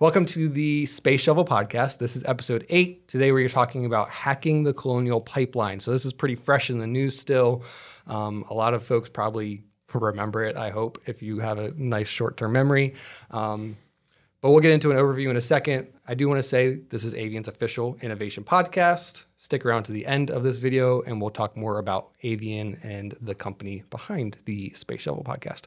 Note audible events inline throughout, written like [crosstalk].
Welcome to the Space Shovel podcast. This is episode eight. Today we are talking about hacking the colonial pipeline. So this is pretty fresh in the news still. Um, a lot of folks probably remember it, I hope, if you have a nice short term memory. Um, but we'll get into an overview in a second. I do want to say this is Avian's official innovation podcast. Stick around to the end of this video and we'll talk more about Avian and the company behind the Space Shovel podcast.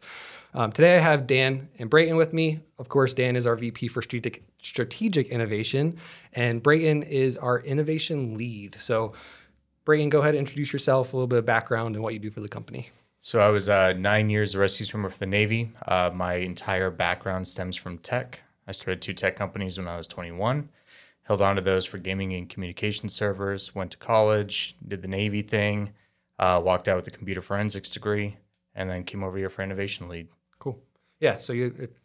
Um, today I have Dan and Brayton with me. Of course, Dan is our VP for strategic, strategic innovation, and Brayton is our innovation lead. So, Brayton, go ahead and introduce yourself, a little bit of background, and what you do for the company. So I was uh, nine years a rescue swimmer for the Navy. Uh, my entire background stems from tech. I started two tech companies when I was 21. Held on to those for gaming and communication servers. Went to college, did the Navy thing, uh, walked out with a computer forensics degree, and then came over here for innovation lead. Cool. Yeah. So you, it,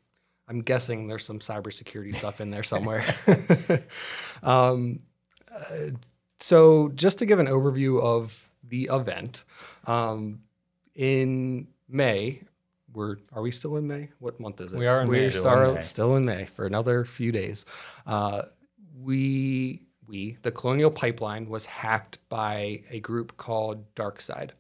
I'm guessing there's some cybersecurity stuff in there somewhere. [laughs] [laughs] um, uh, so just to give an overview of the event, um, in May, we're are we still in May? What month is it? We are in We're May. Still in May. still in May for another few days. Uh, we we the Colonial Pipeline was hacked by a group called DarkSide.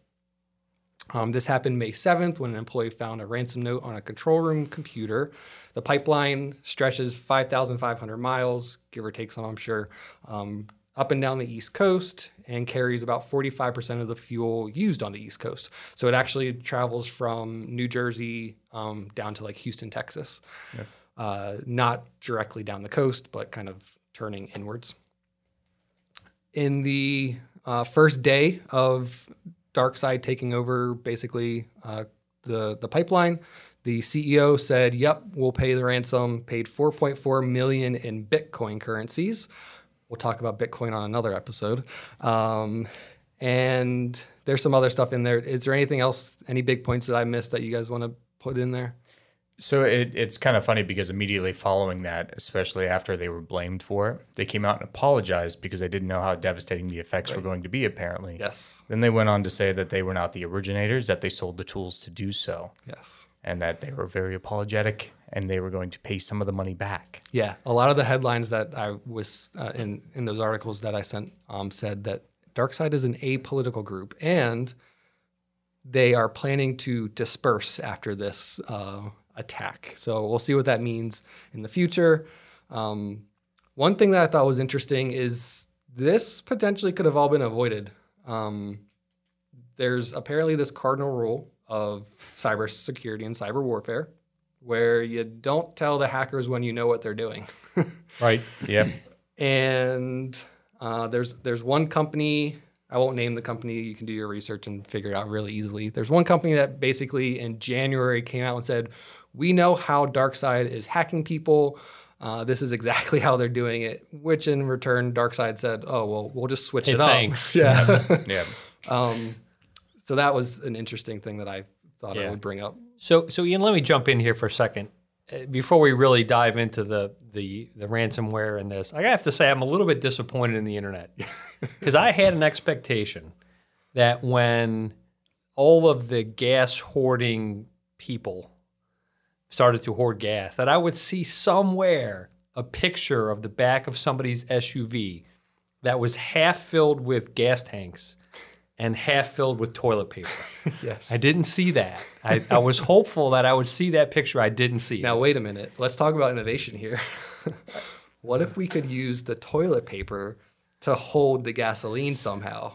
Um, this happened May 7th when an employee found a ransom note on a control room computer. The pipeline stretches 5,500 miles, give or take some, I'm sure, um, up and down the East Coast and carries about 45% of the fuel used on the East Coast. So it actually travels from New Jersey um, down to like Houston, Texas. Uh, not directly down the coast, but kind of turning inwards. In the uh, first day of DarkSide taking over basically uh, the the pipeline. The CEO said, "Yep, we'll pay the ransom." Paid 4.4 million in Bitcoin currencies. We'll talk about Bitcoin on another episode. Um, and there's some other stuff in there. Is there anything else? Any big points that I missed that you guys want to put in there? So it, it's kind of funny because immediately following that, especially after they were blamed for it, they came out and apologized because they didn't know how devastating the effects were going to be, apparently. Yes. Then they went on to say that they were not the originators, that they sold the tools to do so, Yes. and that they were very apologetic and they were going to pay some of the money back. Yeah, a lot of the headlines that I was uh, in in those articles that I sent um, said that DarkSide is an apolitical group and they are planning to disperse after this uh, attack. So we'll see what that means in the future. Um, one thing that I thought was interesting is this potentially could have all been avoided. Um, there's apparently this cardinal rule of cybersecurity and cyber warfare where you don't tell the hackers when you know what they're doing. [laughs] Right. Yep. and uh, there's there's one company I won't name the company. You can do your research and figure it out really easily. There's one company that basically in January came out and said, "We know how DarkSide is hacking people. Uh, this is exactly [laughs] how they're doing it." Which in return, DarkSide said, "Oh well, we'll just switch Hey, it up." thanks. [laughs] Yeah. [laughs] yeah. um, so that was an interesting thing that I thought I would bring up. So, so Ian, let me jump in here for a second Uh, before we really dive into the the the ransomware and this. I have to say I'm a little bit disappointed in the internet because I had an expectation that when all of the gas hoarding people started to hoard gas, that I would see somewhere a picture of the back of somebody's SUV that was half filled with gas tanks and half filled with toilet paper. [laughs] Yes. I didn't see that. I, I was [laughs] hopeful that I would see that picture. I didn't see it. Now wait a minute. Let's talk about innovation here. [laughs] what if we could use the toilet paper to hold the gasoline somehow?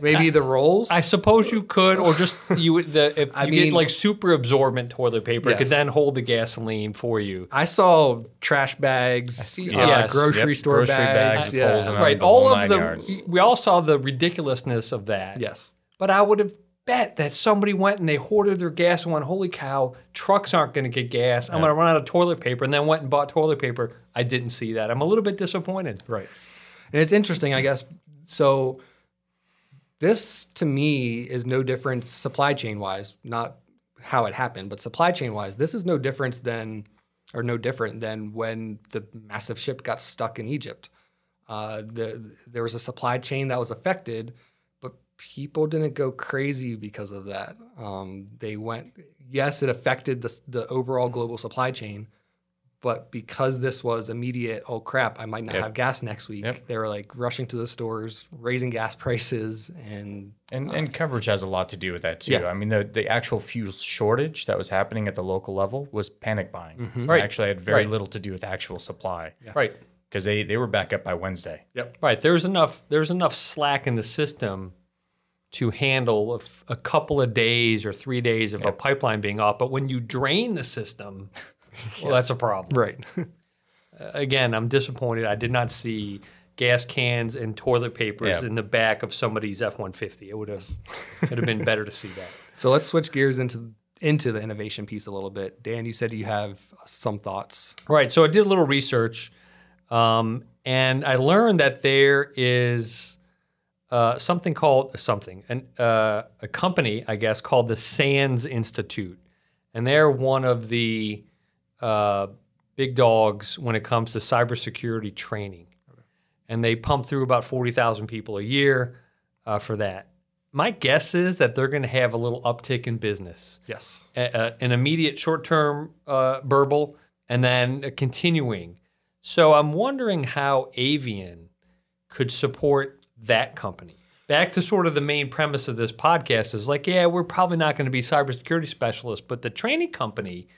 Maybe the rolls. I suppose you could, or just [laughs] you would the if I you mean- get like super absorbent toilet paper, it could then hold the gasoline for you. I saw trash bags, uh, yes. grocery Yep, store grocery bags. bags, yeah. holes in 'em. right, the all of nine the yards. we all saw the ridiculousness of that. Yes. But I would have bet that somebody went and they hoarded their gas and went, holy cow, trucks aren't going to get gas. I'm going to run out of toilet paper, and then went and bought toilet paper. I didn't see that. I'm a little bit disappointed. Right. And it's interesting, I guess. So this to me is no different supply chain wise, not how it happened, but supply chain wise, this is no difference than or no different than when the massive ship got stuck in Egypt. Uh, the, there was a supply chain that was affected, but people didn't go crazy because of that. Um, they went, yes, it affected the, the overall global supply chain, but because this was immediate, oh crap, I might not Yep. have gas next week. Yep. They were like rushing to the stores, raising gas prices, and And, and coverage has a lot to do with that too. Yeah. I mean, the, the actual fuel shortage that was happening at the local level was panic buying. Mm-hmm. Right. Actually, had very Right. little to do with actual supply Right. because they, they were back up by Wednesday. Yep. Right. There's enough. There's enough slack in the system to handle a, f- a couple of days or three days of a pipeline being off. But when you drain the system, well, that's a problem. right. [laughs] Again, I'm disappointed. I did not see gas cans and toilet papers Yeah. in the back of somebody's F-150. It would have. It'd have been better to see that. [laughs] so let's switch gears into into the innovation piece a little bit. Dan, you said you have some thoughts. Right. So I did a little research, um, and I learned that there is uh, something called something, an, uh, a company, I guess, called the SANS Institute, and they're one of the uh, big dogs when it comes to cybersecurity training, and they pump through about forty thousand people a year uh, for that. My guess is that they're going to have a little uptick in business Yes. a, a- an immediate short-term uh, burble and then continuing. So I'm wondering how Avian could support that company. Back to sort of the main premise of this podcast is like, yeah, we're probably not going to be cybersecurity specialists, but the training company,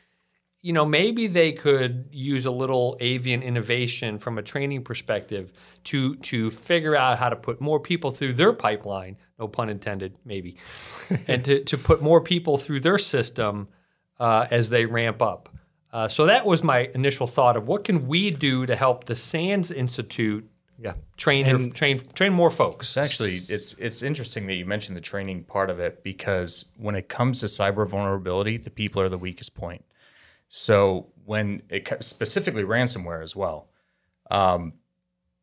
you know, maybe they could use a little avian innovation from a training perspective to to figure out how to put more people through their pipeline, no pun intended, maybe, [laughs] and to, to put more people through their system uh, as they ramp up. Uh, so that was my initial thought of what can we do to help the SANS Institute Yeah. train their- train train more folks. Actually it's it's interesting that you mentioned the training part of it because when it comes to cyber vulnerability, the people are the weakest point. So when it specifically ransomware as well, um,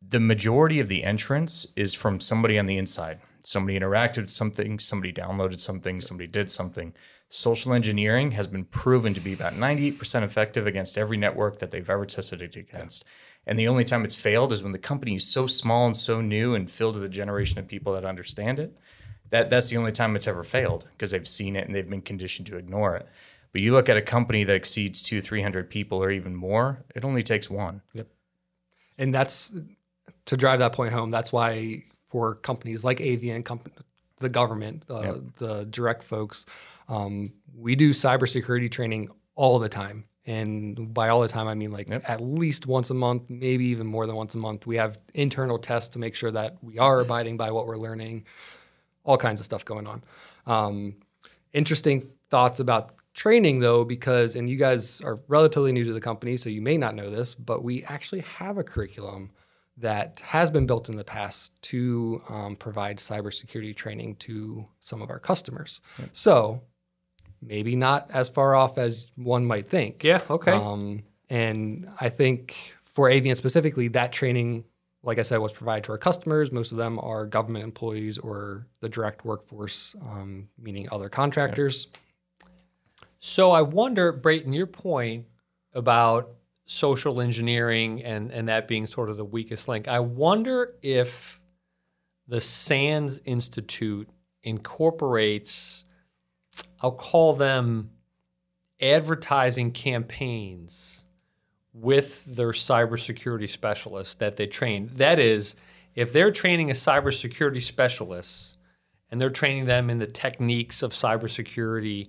the majority of the entrance is from somebody on the inside. Somebody interacted with something, somebody downloaded something, somebody did something. Social engineering has been proven to be about 98% effective against every network that they've ever tested it against. And the only time it's failed is when the company is so small and so new and filled with a generation of people that understand it. That that's the only time it's ever failed because they've seen it and they've been conditioned to ignore it. But you look at a company that exceeds two, three hundred people or even more, it only takes one. Yep. And that's to drive that point home. That's why for companies like Avian, comp- the government, uh, the direct folks, um, we do cybersecurity training all the time. And by all the time, I mean like Yep. at least once a month, maybe even more than once a month. We have internal tests to make sure that we are abiding by what we're learning, all kinds of stuff going on. Um, interesting thoughts about training though because and you guys are relatively new to the company so you may not know this but we actually have a curriculum that has been built in the past to um, provide cybersecurity training to some of our customers so maybe not as far off as one might think yeah, okay. um, and I think for Avian specifically, that training, like I said, was provided to our customers. Most of them are government employees or the direct workforce, um, meaning other contractors. So I wonder, Brayton, your point about social engineering and, and that being sort of the weakest link. I wonder if the SANS Institute incorporates, I'll call them advertising campaigns with their cybersecurity specialists that they train. That is, if they're training a cybersecurity specialist and they're training them in the techniques of cybersecurity,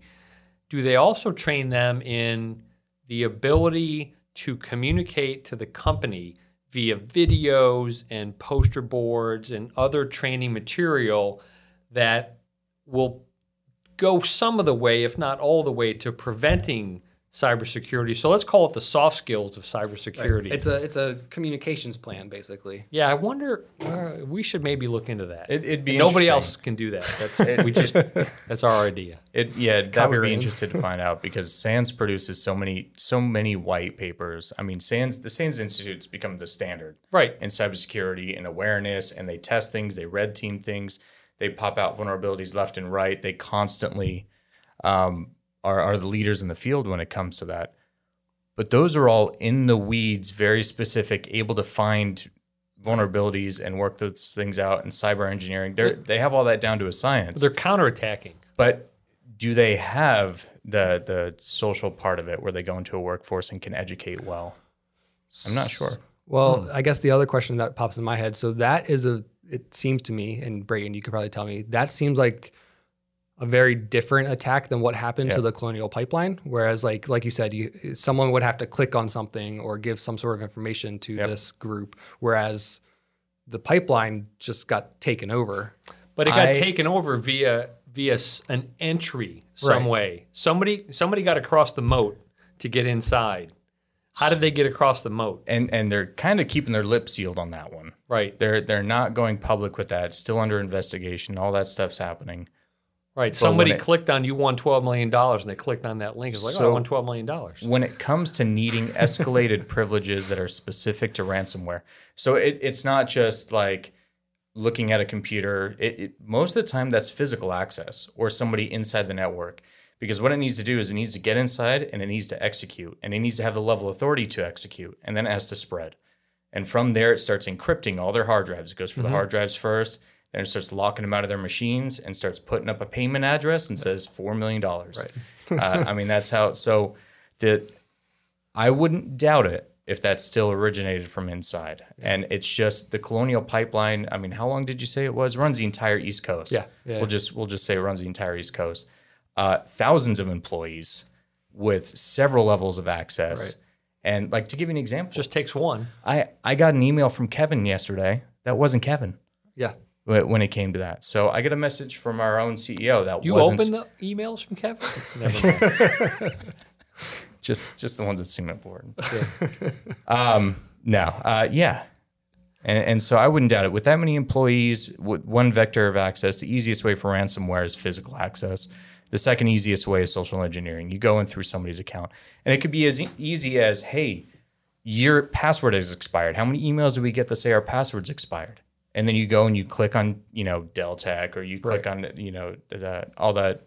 do they also train them in the ability to communicate to the company via videos and poster boards and other training material that will go some of the way, if not all the way, to preventing cybersecurity? So let's call it the soft skills of cybersecurity. It's a it's a communications plan basically. yeah, I wonder. Uh, we should maybe look into that. It, it'd be Nobody else can do that. That's [laughs] it, we just that's our idea. It yeah, that would be Copywriting. interested to find out because SANS produces so many so many white papers. I mean, SANS the SANS Institute's become the standard Right. in cybersecurity and awareness, and they test things, they red team things, they pop out vulnerabilities left and right. They constantly um, are are the leaders in the field when it comes to that. But those are all in the weeds, very specific, able to find vulnerabilities and work those things out in cyber engineering. They they have all that down to a science. They're counterattacking. But do they have the the social part of it where they go into a workforce and can educate well? I'm not sure. Well, hmm. I guess the other question that pops in my head. So that is a. It seems to me, and Brayton, you could probably tell me that seems like a very different attack than what happened to the Colonial Pipeline. Whereas, like like you said, you someone would have to click on something or give some sort of information to Yep. this group. Whereas the pipeline just got taken over. But it got I- taken over via via an entry some Right. way. Somebody somebody got across the moat to get inside. How did they get across the moat? And and they're kind of keeping their lips sealed on that one. Right. They're they're not going public with that. It's still under investigation. All that stuff's happening. Right. Somebody it- clicked on you won twelve million dollars and they clicked on that link. It's like, oh, I won twelve million dollars. when it comes to needing [laughs] escalated privileges that are specific to ransomware. So it, it's not just like looking at a computer. It, it, most of the time, that's physical access or somebody inside the network. Because what it needs to do is it needs to get inside and it needs to execute, and it needs to have the level of authority to execute, and then it has to spread. And from there, it starts encrypting all their hard drives. It goes for the mm-hmm. hard drives first, then it starts locking them out of their machines and starts putting up a payment address and says $4 million. uh, I mean, that's how. So the I wouldn't doubt it if that still originated from inside. And it's just the Colonial Pipeline. I mean, how long did you say it was? Runs the entire East Coast. Yeah, yeah. We'll just we'll just say it runs the entire East Coast. Uh, thousands of employees with several levels of access. Right. And like to give you an example, Just takes one. I I got an email from Kevin yesterday. That wasn't Kevin Yeah. Wh- when it came to that. So I get a message from our own CEO that You wasn't open the emails from Kevin? [laughs] Never mind. [laughs] just just the ones that seem important. um, no, uh, yeah, and and so I wouldn't doubt it. With that many employees, with one vector of access, the easiest way for ransomware is physical access. The second easiest way is social engineering. You go in through somebody's account, and it could be as e- easy as, "Hey, your password has expired. How many emails do we get that say our password's expired?" And then you go and you click on, you know, Deltek, or you click on, you know, the, all that,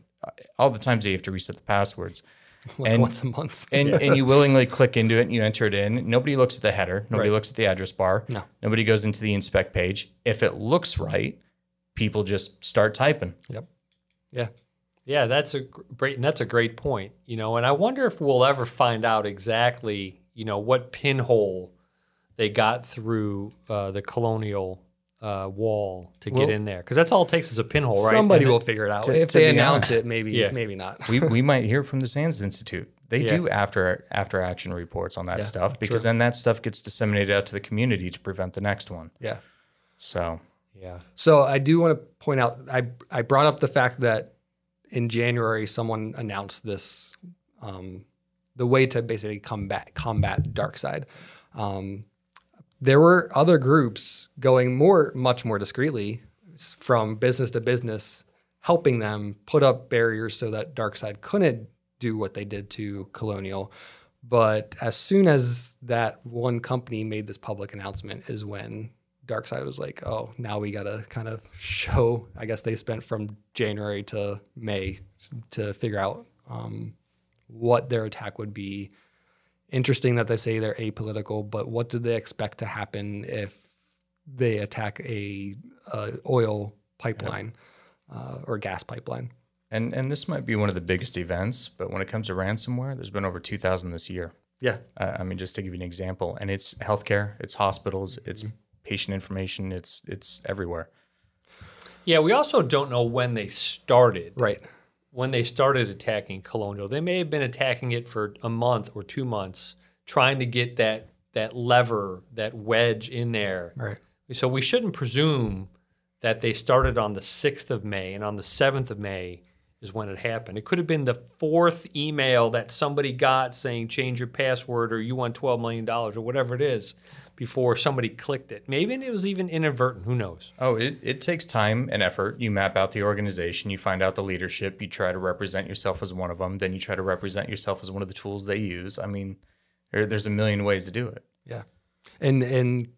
all the times that you have to reset the passwords [laughs] Like And- once a month. [laughs] and and you willingly click into it and you enter it in. Nobody looks at the header. Nobody Right. looks at the address bar. No. Nobody goes into the inspect page. If it looks right, people just start typing. yep. Yeah. Yeah, that's a gr- great. That's a great point. You know, and I wonder if we'll ever find out exactly, you know, what pinhole they got through uh, the colonial uh, wall to Well- get in there, because that's all it takes is a pinhole, right? Somebody And will it- figure it out. to- if to they announce honest- it, maybe Yeah. maybe not. We we might hear from the SANS Institute. They Yeah. do after after action reports on that Yeah, stuff because then that stuff gets disseminated out to the community to prevent the next one. Yeah. So Yeah. So I do want to point out I I brought up the fact that in January someone announced this um, the way to basically combat combat DarkSide. Um, there were other groups going more much more discreetly from business to business helping them put up barriers so that DarkSide couldn't do what they did to colonial but as soon as that one company made this public announcement is when Darkside was like, oh, now we got to kind of show. I guess they spent from January to May to figure out um, what their attack would be. Interesting that they say they're apolitical, but what do they expect to happen if they attack a, a oil pipeline uh, or gas pipeline? and and this might be one of the biggest events, but when it comes to ransomware, there's been over 2,000 this year. Yeah, Uh, I mean, just to give you an example, and it's healthcare, it's hospitals, it's Mm-hmm. patient information, it's it's everywhere. Yeah. We also don't know when they started. right. When they started attacking Colonial. They may have been attacking it for a month or two months, trying to get that that lever, that wedge in there. Right. So we shouldn't presume that they started on the 6th of May and on the 7th of May is when it happened. It could have been the fourth email that somebody got saying change your password or you want $12 million or whatever it is before somebody clicked it. Maybe it was even inadvertent. Who knows? Oh, it, it takes time and effort. You map out the organization, you find out the leadership, you try to represent yourself as one of them, then you try to represent yourself as one of the tools they use. I mean, there, there's a million ways to do it. Yeah, and and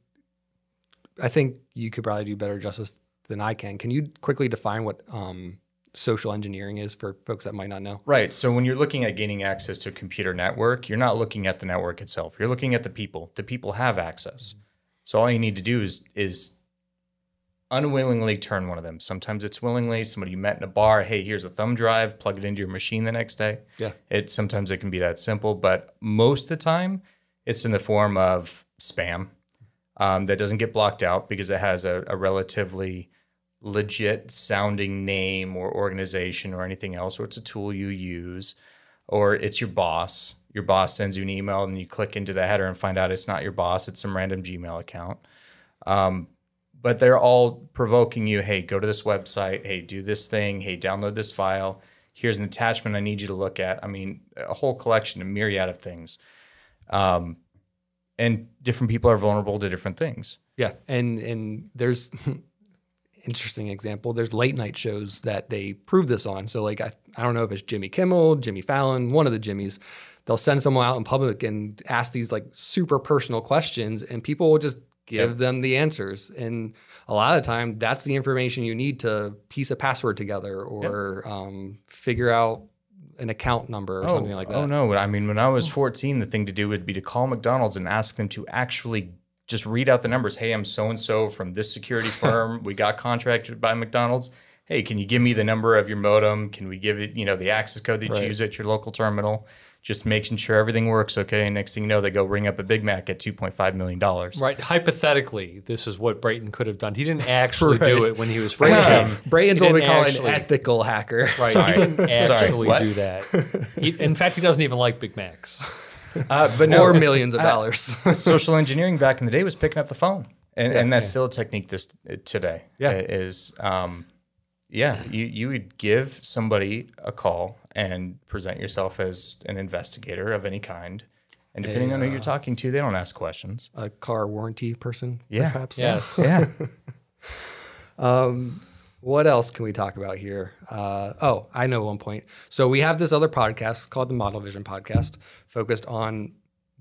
I think you could probably do better justice than I can. Can you quickly define what um, social engineering is for folks that might not know? Right. So when you're looking at gaining access to a computer network, you're not looking at the network itself. You're looking at the people. The people have access. So all you need to do is is unwillingly turn one of them. Sometimes it's willingly. Somebody you met in a bar. Hey, here's a thumb drive. Plug it into your machine the next day. Yeah. It sometimes it can be that simple, but most of the time, It's in the form of spam um, that doesn't get blocked out because it has a, a relatively legit sounding name or organization or anything else, or it's a tool you use, or it's your boss. Your boss sends you an email and you click into the header and find out it's not your boss, it's some random Gmail account. Um, but they're all provoking you hey, go to this website, hey, do this thing, hey, download this file. Here's an attachment I need you to look at. I mean, a whole collection, a myriad of things. Um, and different people are vulnerable to different things. Yeah, and and there's [laughs] interesting example. There's late night shows that they prove this on. So like I, I don't know if it's Jimmy Kimmel, Jimmy Fallon, one of the Jimmys. They'll send someone out in public and ask these like super personal questions, and people will just give yep. them the answers. And a lot of the time, that's the information you need to piece a password together or yep. um, figure out an account number or oh, something like that. Oh no! I mean, when I was 14, the thing to do would be to call McDonald's and ask them to actually just read out the numbers. Hey, I'm so and so from this security [laughs] firm. we got contracted by McDonald's. Hey, can you give me the number of your modem? Can we give it, you know, the access code that right. you use at your local terminal? Just making sure everything works okay. And next thing you know, they go ring up a Big Mac at $2.5 million. Right. Hypothetically, this is what Brayton could have done. He didn't actually [laughs] right. do it when he was [laughs] 14. Brayton's what we call actually, an ethical hacker. Right. Sorry. He didn't actually Sorry, do that. He, in fact, he doesn't even like Big Macs. Uh, but no, or millions of uh, dollars. [laughs] social engineering back in the day was picking up the phone, and, yeah, and that's yeah. still a technique this today. Yeah, is um, yeah, you you would give somebody a call and present yourself as an investigator of any kind. And depending a, on who you're talking to, they don't ask questions. A car warranty person, yeah. perhaps. Yes. [laughs] yeah. um, what else can we talk about here? Uh, oh, I know one point. So we have this other podcast called the Model Vision Podcast, focused on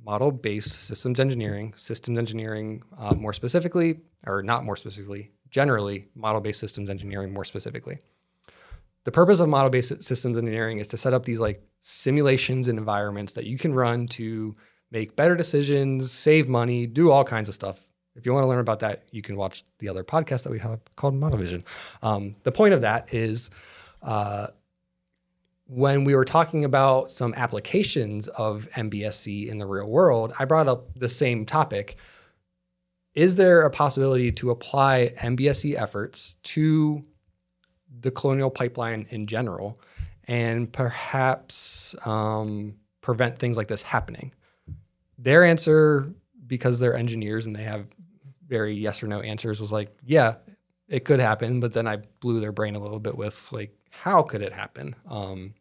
model-based systems engineering, systems engineering uh, more specifically, or not more specifically, generally model-based systems engineering more specifically. The purpose of model-based systems engineering is to set up these like simulations and environments that you can run to make better decisions, save money, do all kinds of stuff if you want to learn about that, you can watch the other podcast that we have called Model Vision. Um, the point of that is uh, when we were talking about some applications of MBSE in the real world, I brought up the same topic. Is there a possibility to apply MBSE efforts to the colonial pipeline in general and perhaps um, prevent things like this happening? Their answer because they're engineers and they have very yes or no answers was like, yeah, it could happen. But then I blew their brain a little bit with like, how could it happen? Um,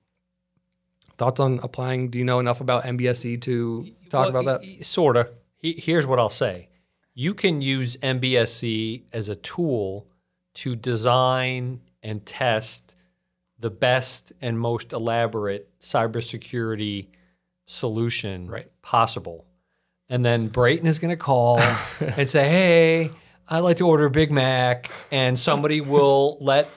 thoughts on applying? Do you know enough about MBSE to talk well, about that? Sort of. Here's what I'll say you can use MBSE as a tool to design and test the best and most elaborate cybersecurity solution right. possible and then Brayton is going to call [laughs] and say, "Hey, I'd like to order a Big Mac," and somebody will let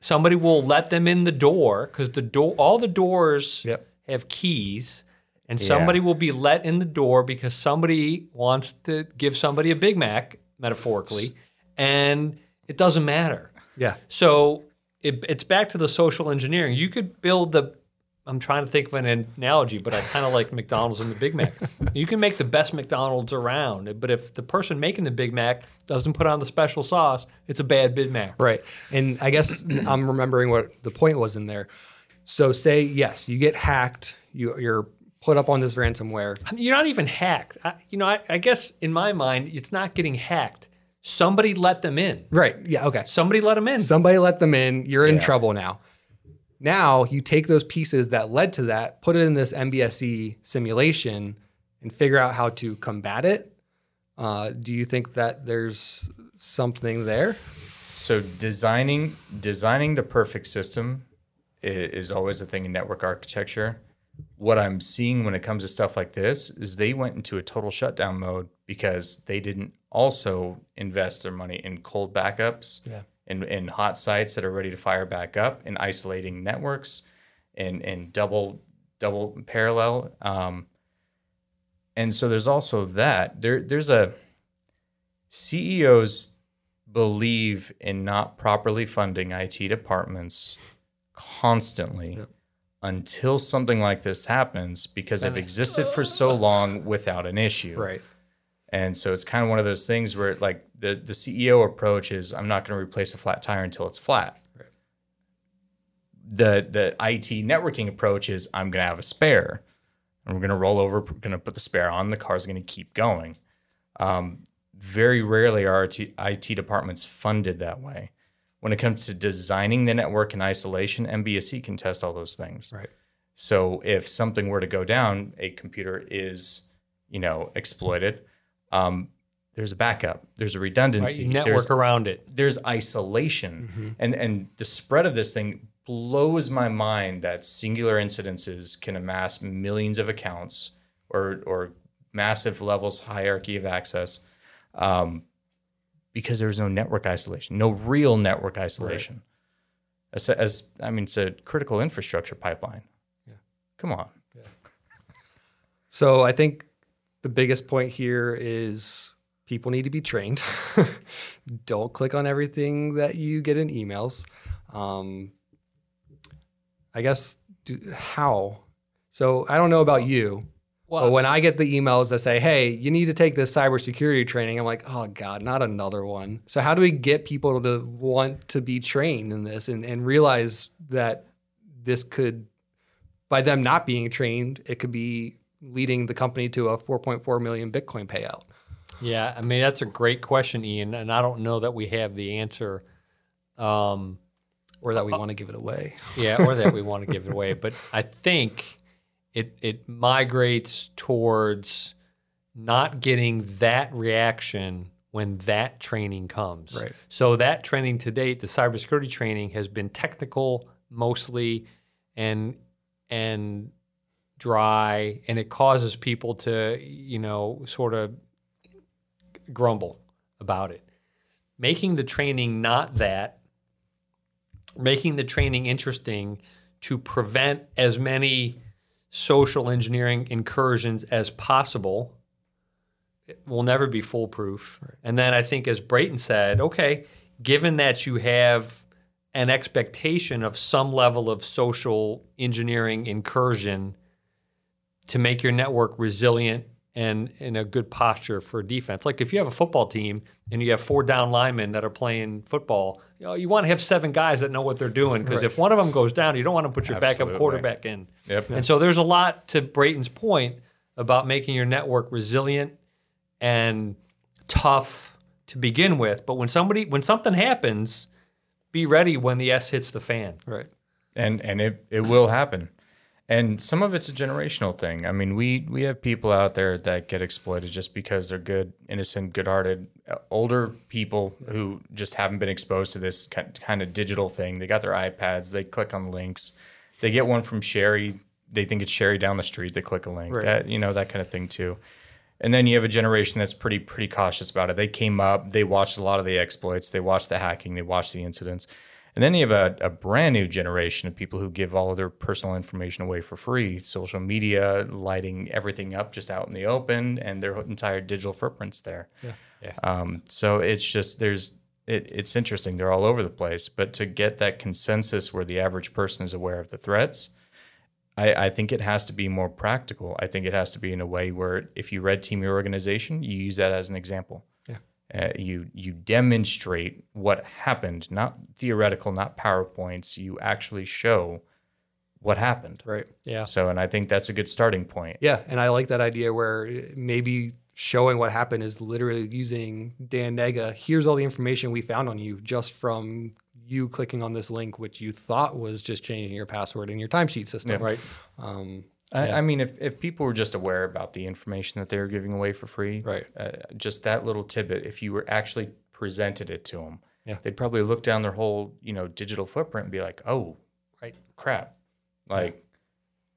somebody will let them in the door because the door all the doors yep. have keys, and somebody yeah. will be let in the door because somebody wants to give somebody a Big Mac, metaphorically, and it doesn't matter. Yeah. So it, it's back to the social engineering. You could build the I'm trying to think of an analogy, but I kind of like McDonald's and the Big Mac. You can make the best McDonald's around, but if the person making the Big Mac doesn't put on the special sauce, it's a bad Big Mac. Right. And I guess [clears throat] I'm remembering what the point was in there. So say yes, you get hacked, you, you're put up on this ransomware. You're not even hacked. I, you know, I, I guess in my mind, it's not getting hacked. Somebody let them in. Right. Yeah. Okay. Somebody let them in. Somebody let them in. You're in yeah. trouble now. Now you take those pieces that led to that, put it in this MBSE simulation, and figure out how to combat it. Uh, do you think that there's something there? So designing designing the perfect system is, always a thing in network architecture. What I'm seeing when it comes to stuff like this is they went into a total shutdown mode because they didn't also invest their money in cold backups. Yeah in, in hot sites that are ready to fire back up and isolating networks and, and double double parallel. Um, and so there's also that. There there's a CEOs believe in not properly funding IT departments constantly. Yep. until something like this happens because they've existed for [laughs] so long without an issue. Right. And so it's kind of one of those things where like the, the CEO approach is I'm not going to replace a flat tire until it's flat. Right. The the IT networking approach is I'm going to have a spare and we're going to roll over, we're going to put the spare on, the car's going to keep going. Um, very rarely are IT, IT departments funded that way. When it comes to designing the network in isolation, MBSE can test all those things. Right. So if something were to go down, a computer is, you know, exploited. Um, there's a backup. There's a Right? redundancy. You network there's, around it. there's isolation, and and the spread of this thing blows my mind that singular incidences can amass millions of accounts or or massive levels hierarchy of access. Um, because there's no network isolation, no real network isolation. As, as I mean, it's a critical infrastructure pipeline. Yeah. Come on. Yeah. So I think the biggest point here is people need to be trained. [laughs] Don't click on everything that you get in emails. Um, I guess do, how? So I don't know about you, but when I get the emails that say, "Hey, you need to take this cybersecurity training," I'm like, "Oh God, not another one." So how do we get people to want to be trained in this and, and realize that this could, by them not being trained, it could be leading the company to a 4.4 million Bitcoin payout? yeah, I mean that's a great question, Ian, and I don't know that we have the answer. Um, Or that we want to give it away. [laughs] yeah, or that we want to give it away. But I think it it migrates towards not getting that reaction when that training comes. Right. So that training to date, the cybersecurity training, has been technical mostly, and and dry, and it causes people to you know sort of grumble about it. Making the training not that making the training interesting to prevent as many social engineering incursions as possible it will never be foolproof. And then I think, as Brayton said, okay, given that you have an expectation of some level of social engineering incursion to make your network resilient and in a good posture for defense. Like if you have a football team and you have four down linemen that are playing football, you, know, you want to have seven guys that know what they're doing because if one of them goes down, you don't want to put your backup quarterback in. Yep. And so there's a lot to Brayton's point about making your network resilient and tough to begin with. But when somebody when something happens, be ready when the S hits the fan. Right. and and it it will happen and some of it's a generational thing i mean we we have people out there that get exploited just because they're good innocent good-hearted uh, older people who just haven't been exposed to this kind of digital thing they got their ipads they click on links they get one from sherry they think it's sherry down the street they click a link Right. that you know that kind of thing too and then you have a generation that's pretty pretty cautious about it. They came up, they watched a lot of the exploits, they watched the hacking, they watched the incidents. And then you have a, a brand new generation of people who give all of their personal information away for free, social media, lighting everything up just out in the open, and their entire digital footprints there. Yeah. Yeah. Um, so it's just there's it, it's interesting. They're all over the place, but to get that consensus where the average person is aware of the threats, I, I think it has to be more practical. I think it has to be in a way where if you red team your organization, you use that as an example. Yeah. Uh, you you demonstrate what happened, not theoretical, not powerpoints. You actually show what happened. Right. Yeah. So, and I think that's a good starting point. Yeah, and I like that idea where maybe showing what happened is literally using Dan Nega. Here's all the information we found on you just from you clicking on this link, which you thought was just changing your password in your timesheet system. Right. Um, I, Yeah. I mean, if, if people were just aware about the information that they were giving away for free, Right. uh, just that little tidbit, if you were actually presented it to them, Yeah. they'd probably look down their whole, you know, digital footprint and be like, oh, Right. crap. Like,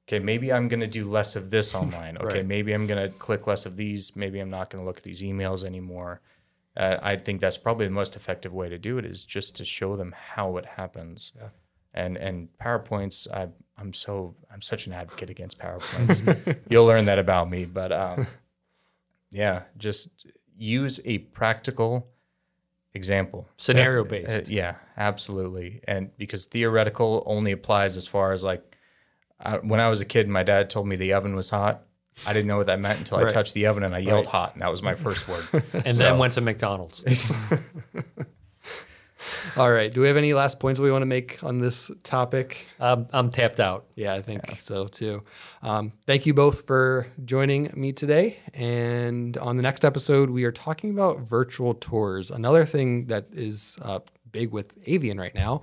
okay, maybe I'm going to do less of this [laughs] online. Okay, Right. maybe I'm going to click less of these. Maybe I'm not going to look at these emails anymore. Uh, I think that's probably the most effective way to do it is just to show them how it happens. Yeah. And and PowerPoints, I, I'm so I'm such an advocate against PowerPoints. [laughs] You'll learn that about me, but um, yeah, just use a practical example, Scenario Uh, based. yeah, absolutely. And because theoretical only applies as far as like I, when I was a kid, my dad told me the oven was hot. I didn't know what that meant until I touched the oven and I yelled Right. hot, and that was my first word. [laughs] And So- then went to McDonald's. [laughs] All right. Do we have any last points we want to make on this topic? I'm, I'm tapped out. Yeah, I think so too. Um, thank you both for joining me today. And on the next episode, we are talking about virtual tours, another thing that is uh, big with Avian right now.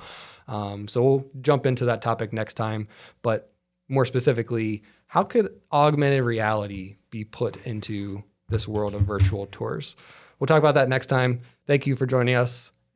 Um, so we'll jump into that topic next time. But more specifically, how could augmented reality be put into this world of virtual tours? We'll talk about that next time. Thank you for joining us,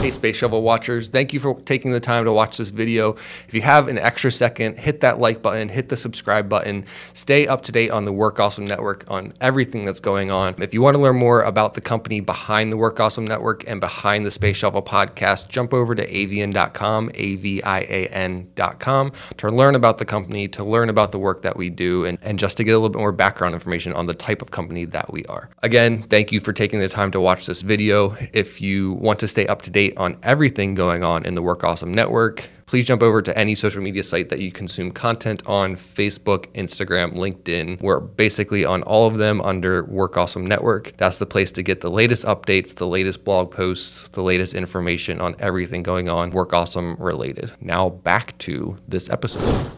Hey, Space Shovel watchers, thank you for taking the time to watch this video. If you have an extra second, hit that like button, hit the subscribe button. Stay up to date on the Work Awesome Network on everything that's going on. If you want to learn more about the company behind the Work Awesome Network and behind the Space Shovel podcast, jump over to avian.com, A V I A N.com, to learn about the company, to learn about the work that we do, and, and just to get a little bit more background information on the type of company that we are. Again, thank you for taking the time to watch this video. If you want to stay up to date on everything going on in the Work Awesome Network, please jump over to any social media site that you consume content on Facebook, Instagram, LinkedIn. We're basically on all of them under Work Awesome Network. That's the place to get the latest updates, the latest blog posts, the latest information on everything going on Work Awesome related. Now back to this episode.